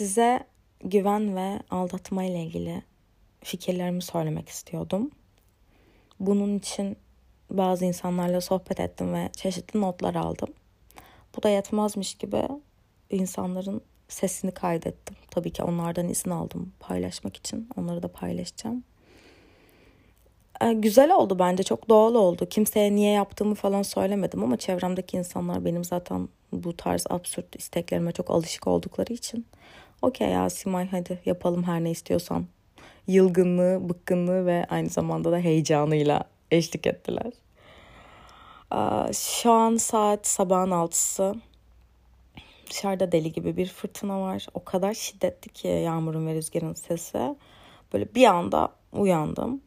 size güven ve aldatma ile ilgili fikirlerimi söylemek istiyordum. Bunun için bazı insanlarla sohbet ettim ve çeşitli notlar aldım. Bu da yetmezmiş gibi insanların sesini kaydettim. Tabii ki onlardan izin aldım paylaşmak için. Onları da paylaşacağım. Ee, güzel oldu bence çok doğal oldu. Kimseye niye yaptığımı falan söylemedim ama çevremdeki insanlar benim zaten bu tarz absürt isteklerime çok alışık oldukları için okey ya Simay hadi yapalım her ne istiyorsan. Yılgınlığı, bıkkınlığı ve aynı zamanda da heyecanıyla eşlik ettiler. Şu an saat sabahın altısı. Dışarıda deli gibi bir fırtına var. O kadar şiddetli ki yağmurun ve rüzgarın sesi. Böyle bir anda uyandım.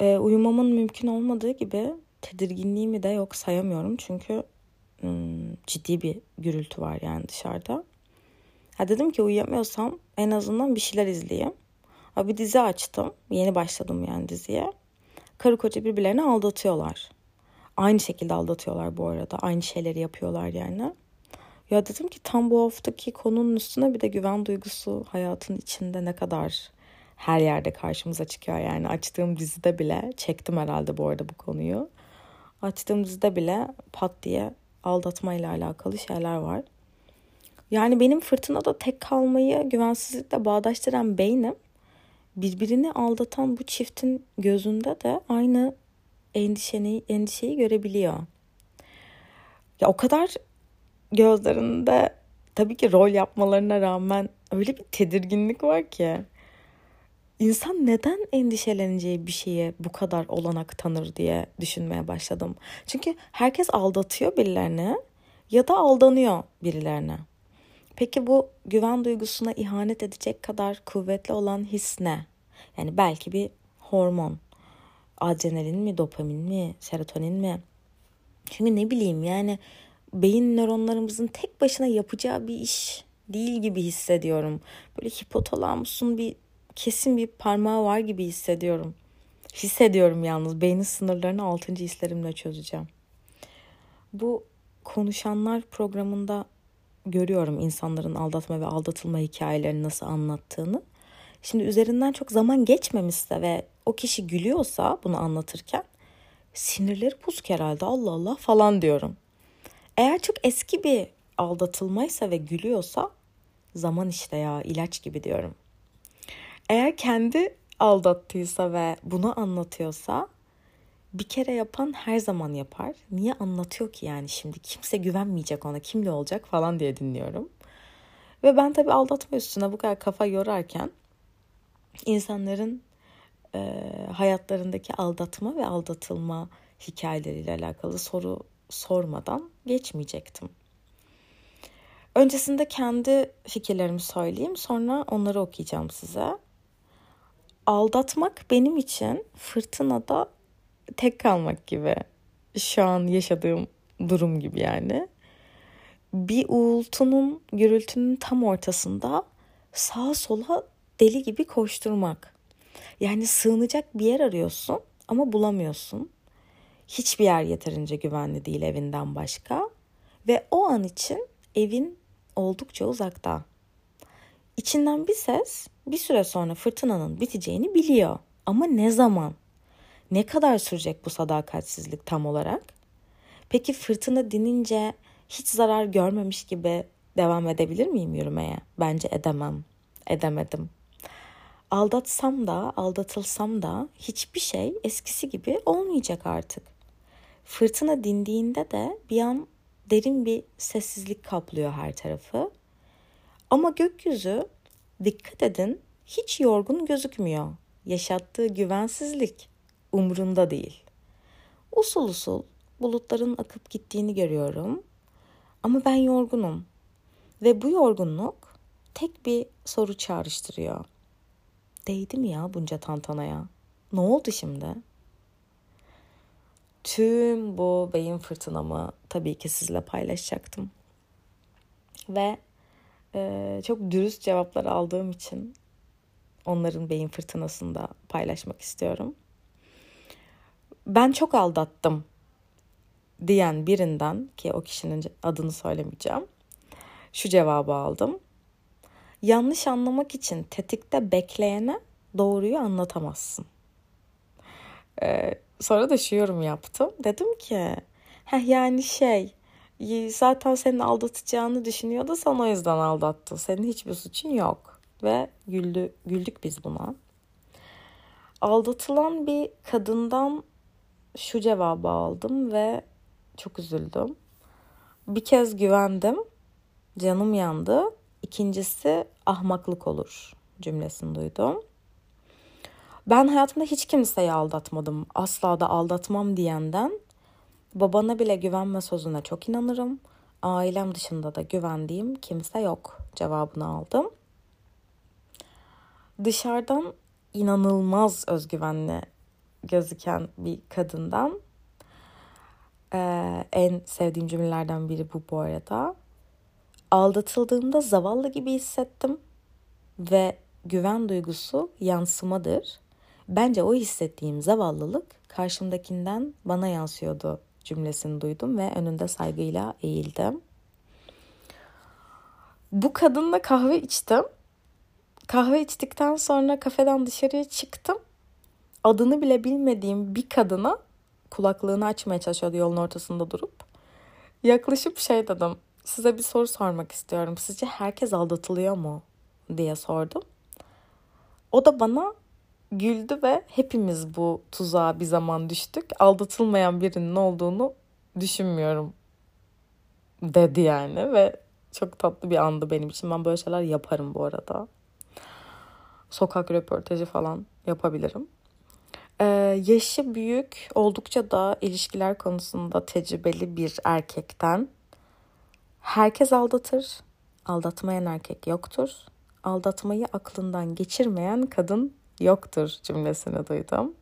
Ee, uyumamın mümkün olmadığı gibi tedirginliğimi de yok sayamıyorum. Çünkü ım, ciddi bir gürültü var yani dışarıda. Ha dedim ki uyuyamıyorsam en azından bir şeyler izleyeyim. Ha, bir dizi açtım. Yeni başladım yani diziye. Karı koca birbirlerini aldatıyorlar. Aynı şekilde aldatıyorlar bu arada. Aynı şeyleri yapıyorlar yani. Ya dedim ki tam bu haftaki konunun üstüne bir de güven duygusu hayatın içinde ne kadar her yerde karşımıza çıkıyor. Yani açtığım dizide bile çektim herhalde bu arada bu konuyu. Açtığım dizide bile pat diye aldatma ile alakalı şeyler var. Yani benim fırtınada tek kalmayı güvensizlikle bağdaştıran beynim birbirini aldatan bu çiftin gözünde de aynı endişeni, endişeyi görebiliyor. Ya o kadar gözlerinde tabii ki rol yapmalarına rağmen öyle bir tedirginlik var ki. İnsan neden endişeleneceği bir şeye bu kadar olanak tanır diye düşünmeye başladım. Çünkü herkes aldatıyor birilerini ya da aldanıyor birilerine. Peki bu güven duygusuna ihanet edecek kadar kuvvetli olan his ne? Yani belki bir hormon. Adrenalin mi, dopamin mi, serotonin mi? Çünkü ne bileyim yani beyin nöronlarımızın tek başına yapacağı bir iş değil gibi hissediyorum. Böyle hipotalamusun bir kesin bir parmağı var gibi hissediyorum. Hissediyorum yalnız beynin sınırlarını altıncı hislerimle çözeceğim. Bu konuşanlar programında görüyorum insanların aldatma ve aldatılma hikayelerini nasıl anlattığını. Şimdi üzerinden çok zaman geçmemişse ve o kişi gülüyorsa bunu anlatırken sinirleri bozuk herhalde Allah Allah falan diyorum. Eğer çok eski bir aldatılmaysa ve gülüyorsa zaman işte ya ilaç gibi diyorum. Eğer kendi aldattıysa ve bunu anlatıyorsa bir kere yapan her zaman yapar. Niye anlatıyor ki yani şimdi kimse güvenmeyecek ona kimle olacak falan diye dinliyorum. Ve ben tabii aldatma üstüne bu kadar kafa yorarken insanların e, hayatlarındaki aldatma ve aldatılma hikayeleriyle alakalı soru sormadan geçmeyecektim. Öncesinde kendi fikirlerimi söyleyeyim sonra onları okuyacağım size. Aldatmak benim için fırtınada tek kalmak gibi. Şu an yaşadığım durum gibi yani. Bir uğultunun, gürültünün tam ortasında sağa sola deli gibi koşturmak. Yani sığınacak bir yer arıyorsun ama bulamıyorsun. Hiçbir yer yeterince güvenli değil evinden başka ve o an için evin oldukça uzakta. İçinden bir ses bir süre sonra fırtınanın biteceğini biliyor. Ama ne zaman? Ne kadar sürecek bu sadakatsizlik tam olarak? Peki fırtına dinince hiç zarar görmemiş gibi devam edebilir miyim yürümeye? Bence edemem. Edemedim. Aldatsam da, aldatılsam da hiçbir şey eskisi gibi olmayacak artık. Fırtına dindiğinde de bir an derin bir sessizlik kaplıyor her tarafı. Ama gökyüzü dikkat edin hiç yorgun gözükmüyor. Yaşattığı güvensizlik umrunda değil. Usul usul bulutların akıp gittiğini görüyorum. Ama ben yorgunum. Ve bu yorgunluk tek bir soru çağrıştırıyor. Değdi mi ya bunca tantanaya? Ne oldu şimdi? Tüm bu beyin fırtınamı tabii ki sizle paylaşacaktım. Ve e, çok dürüst cevaplar aldığım için onların beyin fırtınasını da paylaşmak istiyorum. Ben çok aldattım diyen birinden ki o kişinin adını söylemeyeceğim. Şu cevabı aldım. yanlış anlamak için tetikte bekleyene doğruyu anlatamazsın. Ee, sonra da şu yorum yaptım. Dedim ki Heh, yani şey zaten senin aldatacağını düşünüyordu sana o yüzden aldattı. Senin hiçbir suçun yok. Ve güldü, güldük biz buna. Aldatılan bir kadından şu cevabı aldım ve çok üzüldüm. Bir kez güvendim, canım yandı. İkincisi ahmaklık olur cümlesini duydum. Ben hayatımda hiç kimseyi aldatmadım. Asla da aldatmam diyenden babana bile güvenme sözüne çok inanırım. Ailem dışında da güvendiğim kimse yok cevabını aldım. Dışarıdan inanılmaz özgüvenli gözüken bir kadından ee, en sevdiğim cümlelerden biri bu bu arada. Aldatıldığımda zavallı gibi hissettim ve güven duygusu yansımadır. Bence o hissettiğim zavallılık karşımdakinden bana yansıyordu cümlesini duydum ve önünde saygıyla eğildim. Bu kadınla kahve içtim. Kahve içtikten sonra kafeden dışarıya çıktım. Adını bile bilmediğim bir kadına kulaklığını açmaya çalışıyordu yolun ortasında durup. Yaklaşıp şey dedim. Size bir soru sormak istiyorum. Sizce herkes aldatılıyor mu? diye sordum. O da bana güldü ve hepimiz bu tuzağa bir zaman düştük. Aldatılmayan birinin olduğunu düşünmüyorum dedi yani ve çok tatlı bir andı benim için. Ben böyle şeyler yaparım bu arada. Sokak röportajı falan yapabilirim. Ee, yaşı büyük, oldukça da ilişkiler konusunda tecrübeli bir erkekten herkes aldatır, aldatmayan erkek yoktur. Aldatmayı aklından geçirmeyen kadın yoktur cümlesini duydum.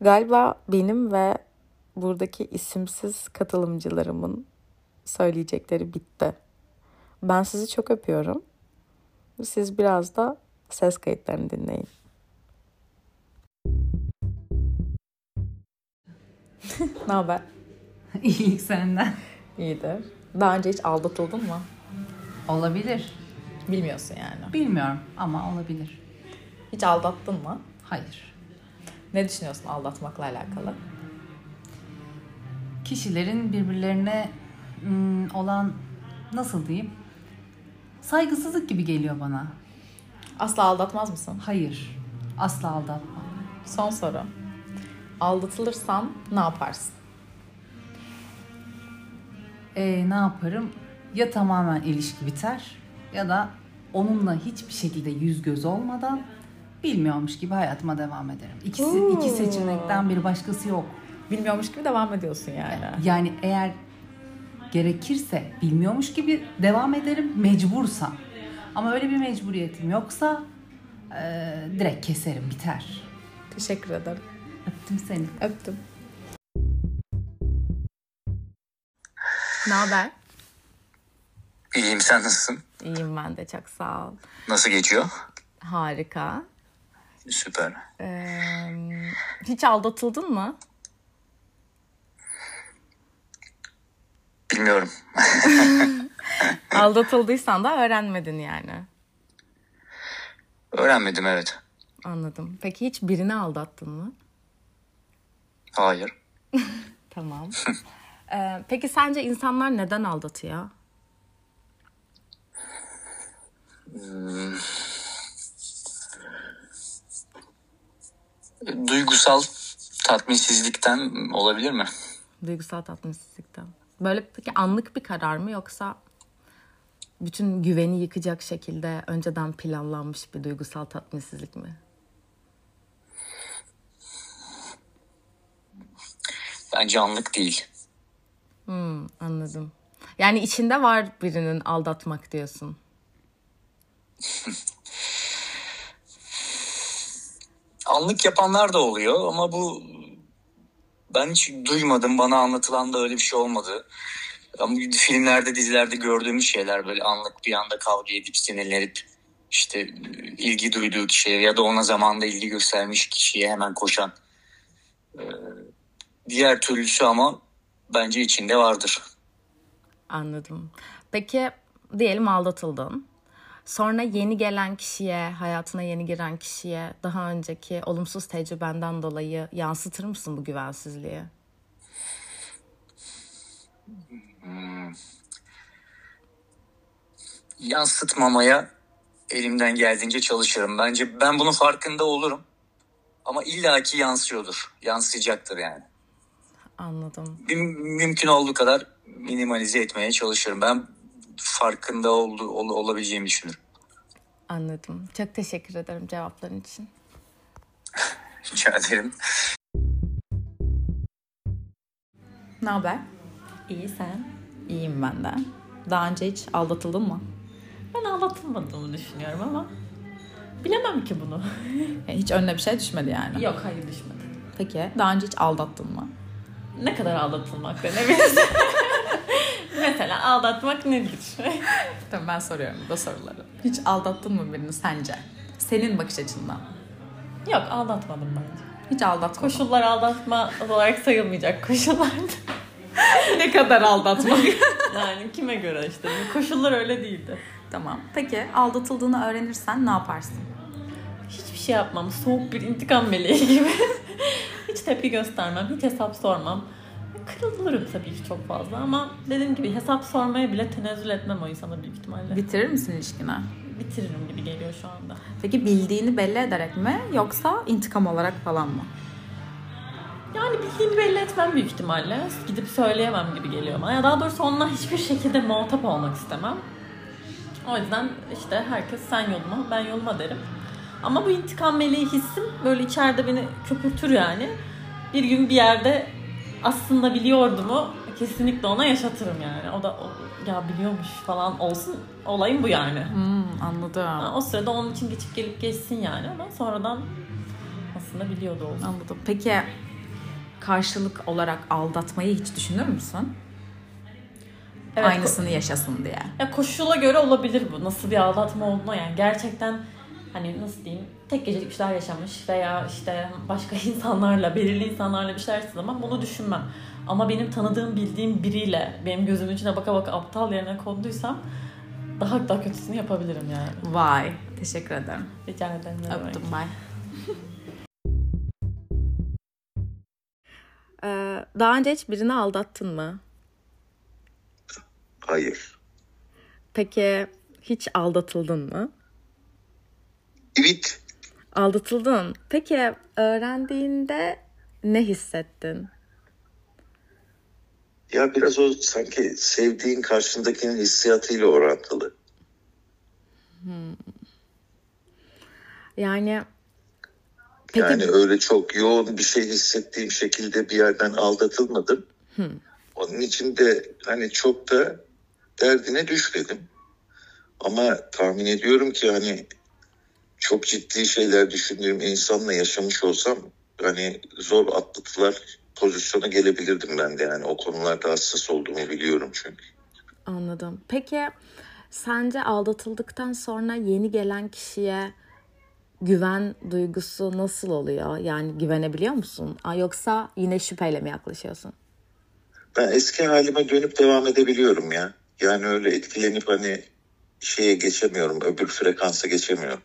Galiba benim ve buradaki isimsiz katılımcılarımın söyleyecekleri bitti. Ben sizi çok öpüyorum. Siz biraz da ses kayıtlarını dinleyin. Ne haber? İyilik senden. İyidir. Daha önce hiç aldatıldın mı? Olabilir. Bilmiyorsun yani. Bilmiyorum ama olabilir. Hiç aldattın mı? Hayır. Ne düşünüyorsun aldatmakla alakalı? Kişilerin birbirlerine olan nasıl diyeyim? Saygısızlık gibi geliyor bana. Asla aldatmaz mısın? Hayır. Asla aldatmam. Son soru. Aldatılırsan ne yaparsın? Ee, ne yaparım? Ya tamamen ilişki biter ya da onunla hiçbir şekilde yüz göz olmadan bilmiyormuş gibi hayatıma devam ederim. İkisi Oo. iki seçenekten bir başkası yok. Bilmiyormuş gibi devam ediyorsun yani. Yani eğer gerekirse bilmiyormuş gibi devam ederim mecbursam. Ama öyle bir mecburiyetim yoksa e, direkt keserim biter. Teşekkür ederim. Öptüm seni. Öptüm. Ne haber? İyiyim sen nasılsın? İyiyim ben de çok sağ ol. Nasıl geçiyor? Harika. Süper. Ee, hiç aldatıldın mı? Bilmiyorum. Aldatıldıysan da öğrenmedin yani. Öğrenmedim evet. Anladım. Peki hiç birini aldattın mı? Hayır. Tamam. Ee, peki sence insanlar neden aldatıyor? Duygusal tatminsizlikten olabilir mi? Duygusal tatminsizlikten. Böyle peki anlık bir karar mı yoksa bütün güveni yıkacak şekilde önceden planlanmış bir duygusal tatminsizlik mi? Bence anlık değil. Hmm, anladım. Yani içinde var birinin aldatmak diyorsun. Anlık yapanlar da oluyor ama bu ben hiç duymadım. Bana anlatılan da öyle bir şey olmadı. Ama filmlerde, dizilerde gördüğümüz şeyler böyle anlık bir anda kavga edip sinirlenip işte ilgi duyduğu kişiye ya da ona zamanında ilgi göstermiş kişiye hemen koşan. Diğer türlüsü ama bence içinde vardır. Anladım. Peki diyelim aldatıldın. Sonra yeni gelen kişiye, hayatına yeni giren kişiye daha önceki olumsuz tecrübenden dolayı yansıtır mısın bu güvensizliği? Yansıtmamaya elimden geldiğince çalışırım. Bence ben bunun farkında olurum. Ama illaki yansıyordur. Yansıyacaktır yani. Anladım. Müm- mümkün olduğu kadar minimalize etmeye çalışırım. Ben farkında oldu, ol- olabileceğimi düşünürüm. Anladım. Çok teşekkür ederim cevapların için. Rica ederim. Ne haber? İyi sen? İyiyim ben de. Daha önce hiç aldatıldın mı? Ben aldatılmadığımı düşünüyorum ama bilemem ki bunu. E, Hiç önüne bir şey düşmedi yani. Yok hayır düşmedi. Peki daha önce hiç aldattın mı? Ne kadar aldatılmak denebilir? Mesela aldatmak nedir? Tamam ben soruyorum bu soruları. Hiç aldattın mı birini sence? Senin bakış açından. Yok aldatmadım bence. Hiç aldatmadın. Koşullar aldatma olarak sayılmayacak koşullardı. ne kadar aldatmak? Yani kime göre işte. Koşullar öyle değildi. tamam. Peki aldatıldığını öğrenirsen ne yaparsın? Hiçbir şey yapmam. Soğuk bir intikam meleği gibi. Hiç tepki göstermem. Hiç hesap sormam. Kırılırım tabii ki çok fazla ama dediğim gibi hesap sormaya bile tenezzül etmem o insana büyük ihtimalle. Bitirir misin ilişkini? Bitiririm gibi geliyor şu anda. Peki bildiğini belli ederek mi yoksa intikam olarak falan mı? Yani bildiğimi belli etmem büyük ihtimalle. Gidip söyleyemem gibi geliyor bana. Ya daha doğrusu onunla hiçbir şekilde muhatap olmak istemem. O yüzden işte herkes sen yoluma, ben yoluma derim. Ama bu intikam meleği hissim böyle içeride beni köpürtür yani. Bir gün bir yerde aslında biliyordu mu kesinlikle ona yaşatırım yani. O da o, ya biliyormuş falan olsun. Olayım bu yani. Hmm, anladım. O sırada onun için geçip gelip geçsin yani ama sonradan aslında biliyordu oldu. Anladım. Peki karşılık olarak aldatmayı hiç düşünür müsün? Evet, Aynısını yaşasın diye. Ya koşula göre olabilir bu. Nasıl bir aldatma olduğuna yani gerçekten hani nasıl diyeyim tek gecelik bir şeyler yaşamış veya işte başka insanlarla belirli insanlarla bir şeyler yaşadığı zaman bunu düşünmem. Ama benim tanıdığım bildiğim biriyle benim gözümün içine baka baka aptal yerine konduysam daha daha kötüsünü yapabilirim yani. Vay. Deşekkür ederim. Rica ederim. Öptüm. Bye. Ee, daha önce hiç birini aldattın mı? Hayır. Peki hiç aldatıldın mı? Evet. Aldatıldın. Peki öğrendiğinde ne hissettin? Ya biraz o sanki sevdiğin karşındakinin hissiyatıyla orantılı. Yani peki Yani öyle çok yoğun bir şey hissettiğim şekilde bir yerden aldatılmadım. Onun için de hani çok da derdine düşmedim. Ama tahmin ediyorum ki hani çok ciddi şeyler düşündüğüm insanla yaşamış olsam hani zor atlatılar pozisyona gelebilirdim ben de yani o konularda hassas olduğumu biliyorum çünkü. Anladım. Peki sence aldatıldıktan sonra yeni gelen kişiye güven duygusu nasıl oluyor? Yani güvenebiliyor musun? Yoksa yine şüpheyle mi yaklaşıyorsun? Ben eski halime dönüp devam edebiliyorum ya. Yani öyle etkilenip hani şeye geçemiyorum, öbür frekansa geçemiyorum.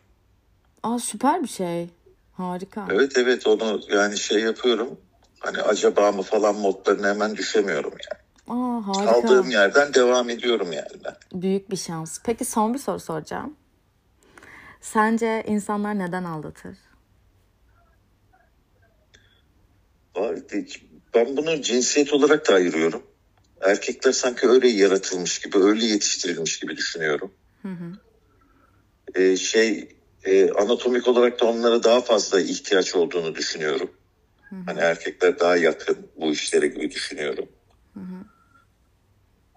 Aa süper bir şey. Harika. Evet evet onu yani şey yapıyorum. Hani acaba mı falan modlarına hemen düşemiyorum yani. Aa harika. Kaldığım yerden devam ediyorum yani ben. Büyük bir şans. Peki son bir soru soracağım. Sence insanlar neden aldatır? Ben bunu cinsiyet olarak da ayırıyorum. Erkekler sanki öyle yaratılmış gibi, öyle yetiştirilmiş gibi düşünüyorum. Ee, şey e, anatomik olarak da onlara daha fazla ihtiyaç olduğunu düşünüyorum. Hani erkekler daha yakın bu işlere gibi düşünüyorum.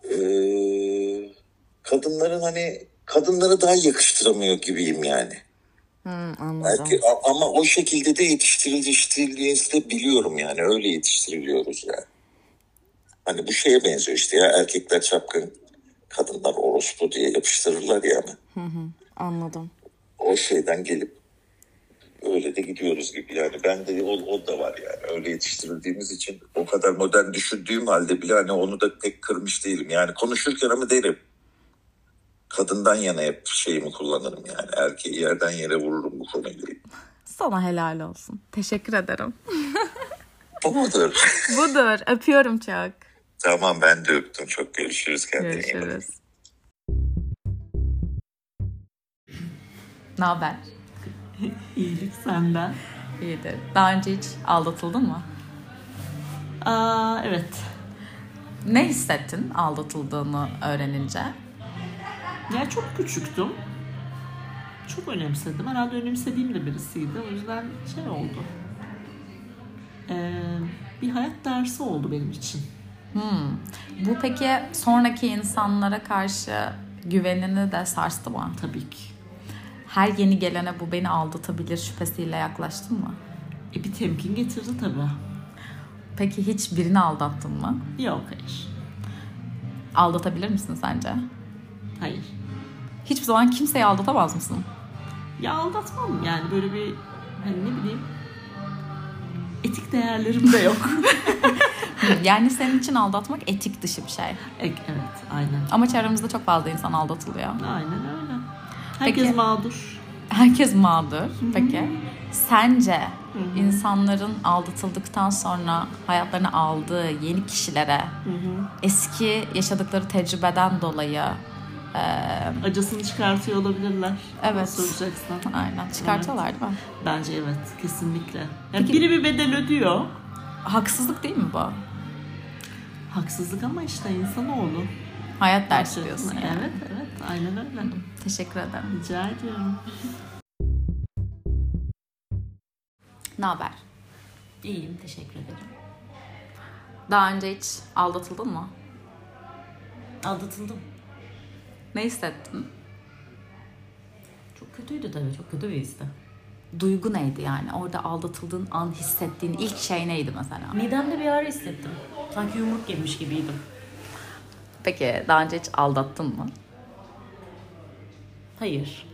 Ee, kadınların hani kadınları daha yakıştıramıyor gibiyim yani. Hmm, anladım. Belki, ama o şekilde de yetiştirildiğinizi de biliyorum yani öyle yetiştiriliyoruz yani. Hani bu şeye benziyor işte ya erkekler çapkın kadınlar orospu diye yapıştırırlar yani. Anladım. O şeyden gelip öyle de gidiyoruz gibi yani ben de o, o da var yani öyle yetiştirildiğimiz için o kadar modern düşündüğüm halde bile hani onu da pek kırmış değilim yani konuşurken ama derim kadından yana hep şeyimi kullanırım yani. Erkeği yerden yere vururum bu konuyla. Sana helal olsun. Teşekkür ederim. Bu mudur? Budur. Öpüyorum çok. tamam ben de öptüm. Çok görüşürüz kendine. Görüşürüz. Ne haber? İyilik senden. İyidir. Daha önce hiç aldatıldın mı? Aa, evet. Ne hissettin aldatıldığını öğrenince? Ya çok küçüktüm. Çok önemsedim. Herhalde önemsediğim de birisiydi. O yüzden şey oldu. Ee, bir hayat dersi oldu benim için. Bu peki sonraki insanlara karşı güvenini de sarstı mı? Tabii ki. Her yeni gelene bu beni aldatabilir şüphesiyle yaklaştın mı? E bir temkin getirdi tabii. Peki hiç birini aldattın mı? Yok hayır. Aldatabilir misin sence? Hayır. Hiçbir zaman kimseyi aldatamaz mısın? Ya aldatmam yani böyle bir hani ne bileyim etik değerlerim de yok. Yani senin için aldatmak etik dışı bir şey. E, evet aynen. Ama çevremizde çok fazla insan aldatılıyor. Aynen. Herkes Peki. mağdur. Herkes mağdur. Peki sence insanların aldatıldıktan sonra hayatlarını aldığı yeni kişilere eski yaşadıkları tecrübeden dolayı Acısını çıkartıyor olabilirler. Evet. Soracaksan. aynen çıkartıyorlar değil mi? Bence evet kesinlikle. Yani biri bir bedel ödüyor. Haksızlık değil mi bu? Haksızlık ama işte insanoğlu. Hayat dersi diyorsun yani. Evet evet aynen öyle. Teşekkür ederim. Rica ediyorum. Ne haber? İyiyim teşekkür ederim. Daha önce hiç aldatıldın mı? Aldatıldım. Ne hissettin? Çok kötüydü tabii çok kötü bir histi. Duygu neydi yani? Orada aldatıldığın an hissettiğin ilk şey neydi mesela? Midemde bir ağrı hissettim. Sanki yumruk yemiş gibiydim. Peki daha önce hiç aldattın mı? Hayır.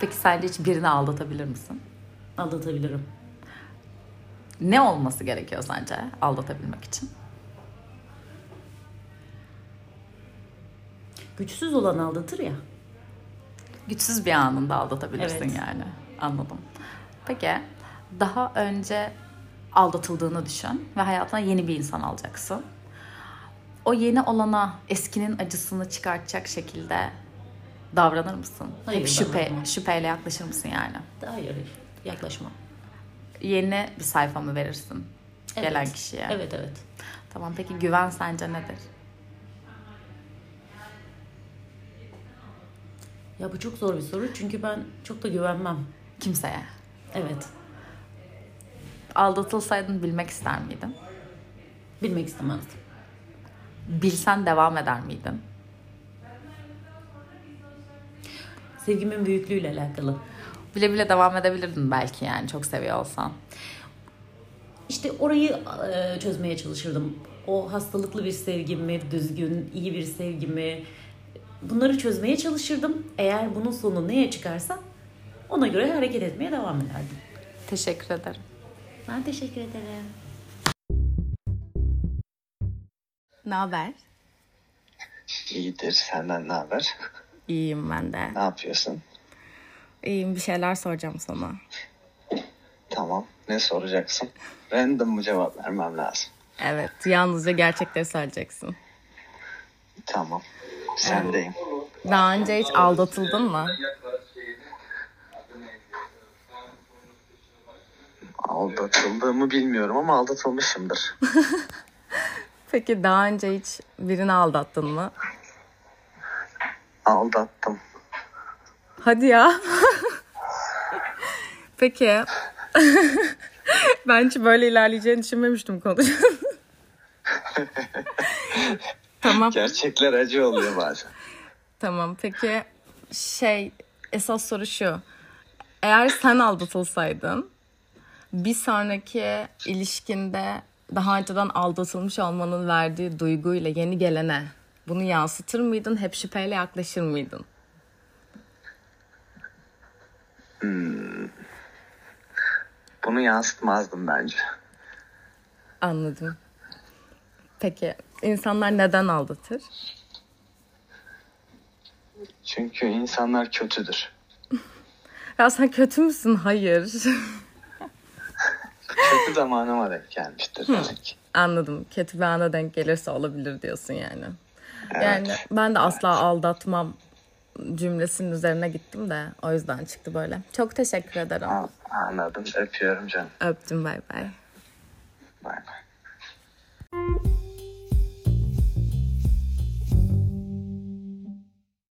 Peki sence hiç birini aldatabilir misin? Aldatabilirim. Ne olması gerekiyor sence aldatabilmek için? Güçsüz olan aldatır ya. Güçsüz bir anında aldatabilirsin Evet. yani. Anladım. Peki daha önce aldatıldığını düşün ve hayatına yeni bir insan alacaksın. O yeni olana eskinin acısını çıkartacak şekilde davranır mısın? Hayır, Hep şüphe, davranmam. şüpheyle yaklaşır mısın yani? Hayır hayır. Yaklaşma. Yeni bir sayfa mı verirsin gelen kişiye? Evet evet. Tamam peki güven sence nedir? Ya bu çok zor bir soru çünkü ben çok da güvenmem. Kimseye. Evet. Aldatılsaydın bilmek ister miydin? Bilmek istemezdim. Bilsen devam eder miydin? Sevgimin büyüklüğüyle alakalı. Bile bile devam edebilirdin belki yani çok seviyor olsan. İşte orayı e, çözmeye çalışırdım. O hastalıklı bir sevgi mi, düzgün, iyi bir sevgi mi? Bunları çözmeye çalışırdım. Eğer bunun sonu neye çıkarsa ona göre hareket etmeye devam ederdim. Teşekkür ederim. Ben teşekkür ederim. Ne haber? İyidir. Senden ne haber? İyiyim ben de. Ne yapıyorsun? İyiyim bir şeyler soracağım sana. Tamam. Ne soracaksın? Random mı cevap vermem lazım? Evet yalnızca gerçekleri söyleyeceksin. Tamam. Sendeyim. Daha önce hiç aldatıldın mı? Aldatıldığımı bilmiyorum ama aldatılmışımdır. Peki daha önce hiç birini aldattın mı? Aldattım. Hadi ya. Peki. ben hiç böyle ilerleyeceğini düşünmemiştim konuşmanın. tamam. Gerçekler acı oluyor bazen. Tamam. Peki şey esas soru şu. Eğer sen aldatılsaydın bir sonraki ilişkinde daha önceden aldatılmış olmanın verdiği duyguyla yeni gelene bunu yansıtır mıydın? Hep şüpheyle yaklaşır mıydın? Bunu yansıtmazdım bence. Anladım. Peki insanlar neden aldatır? Çünkü insanlar kötüdür. Ya sen kötü müsün? Hayır. Kötü zamanıma denk gelmiştir demek. Anladım. Kötü bir ana denk gelirse olabilir diyorsun yani. Yani ben de asla aldatmam cümlesinin üzerine gittim de o yüzden çıktı böyle. Çok teşekkür ederim. Anladım. Öpüyorum canım. Öptüm. Bay bay. Bay bay.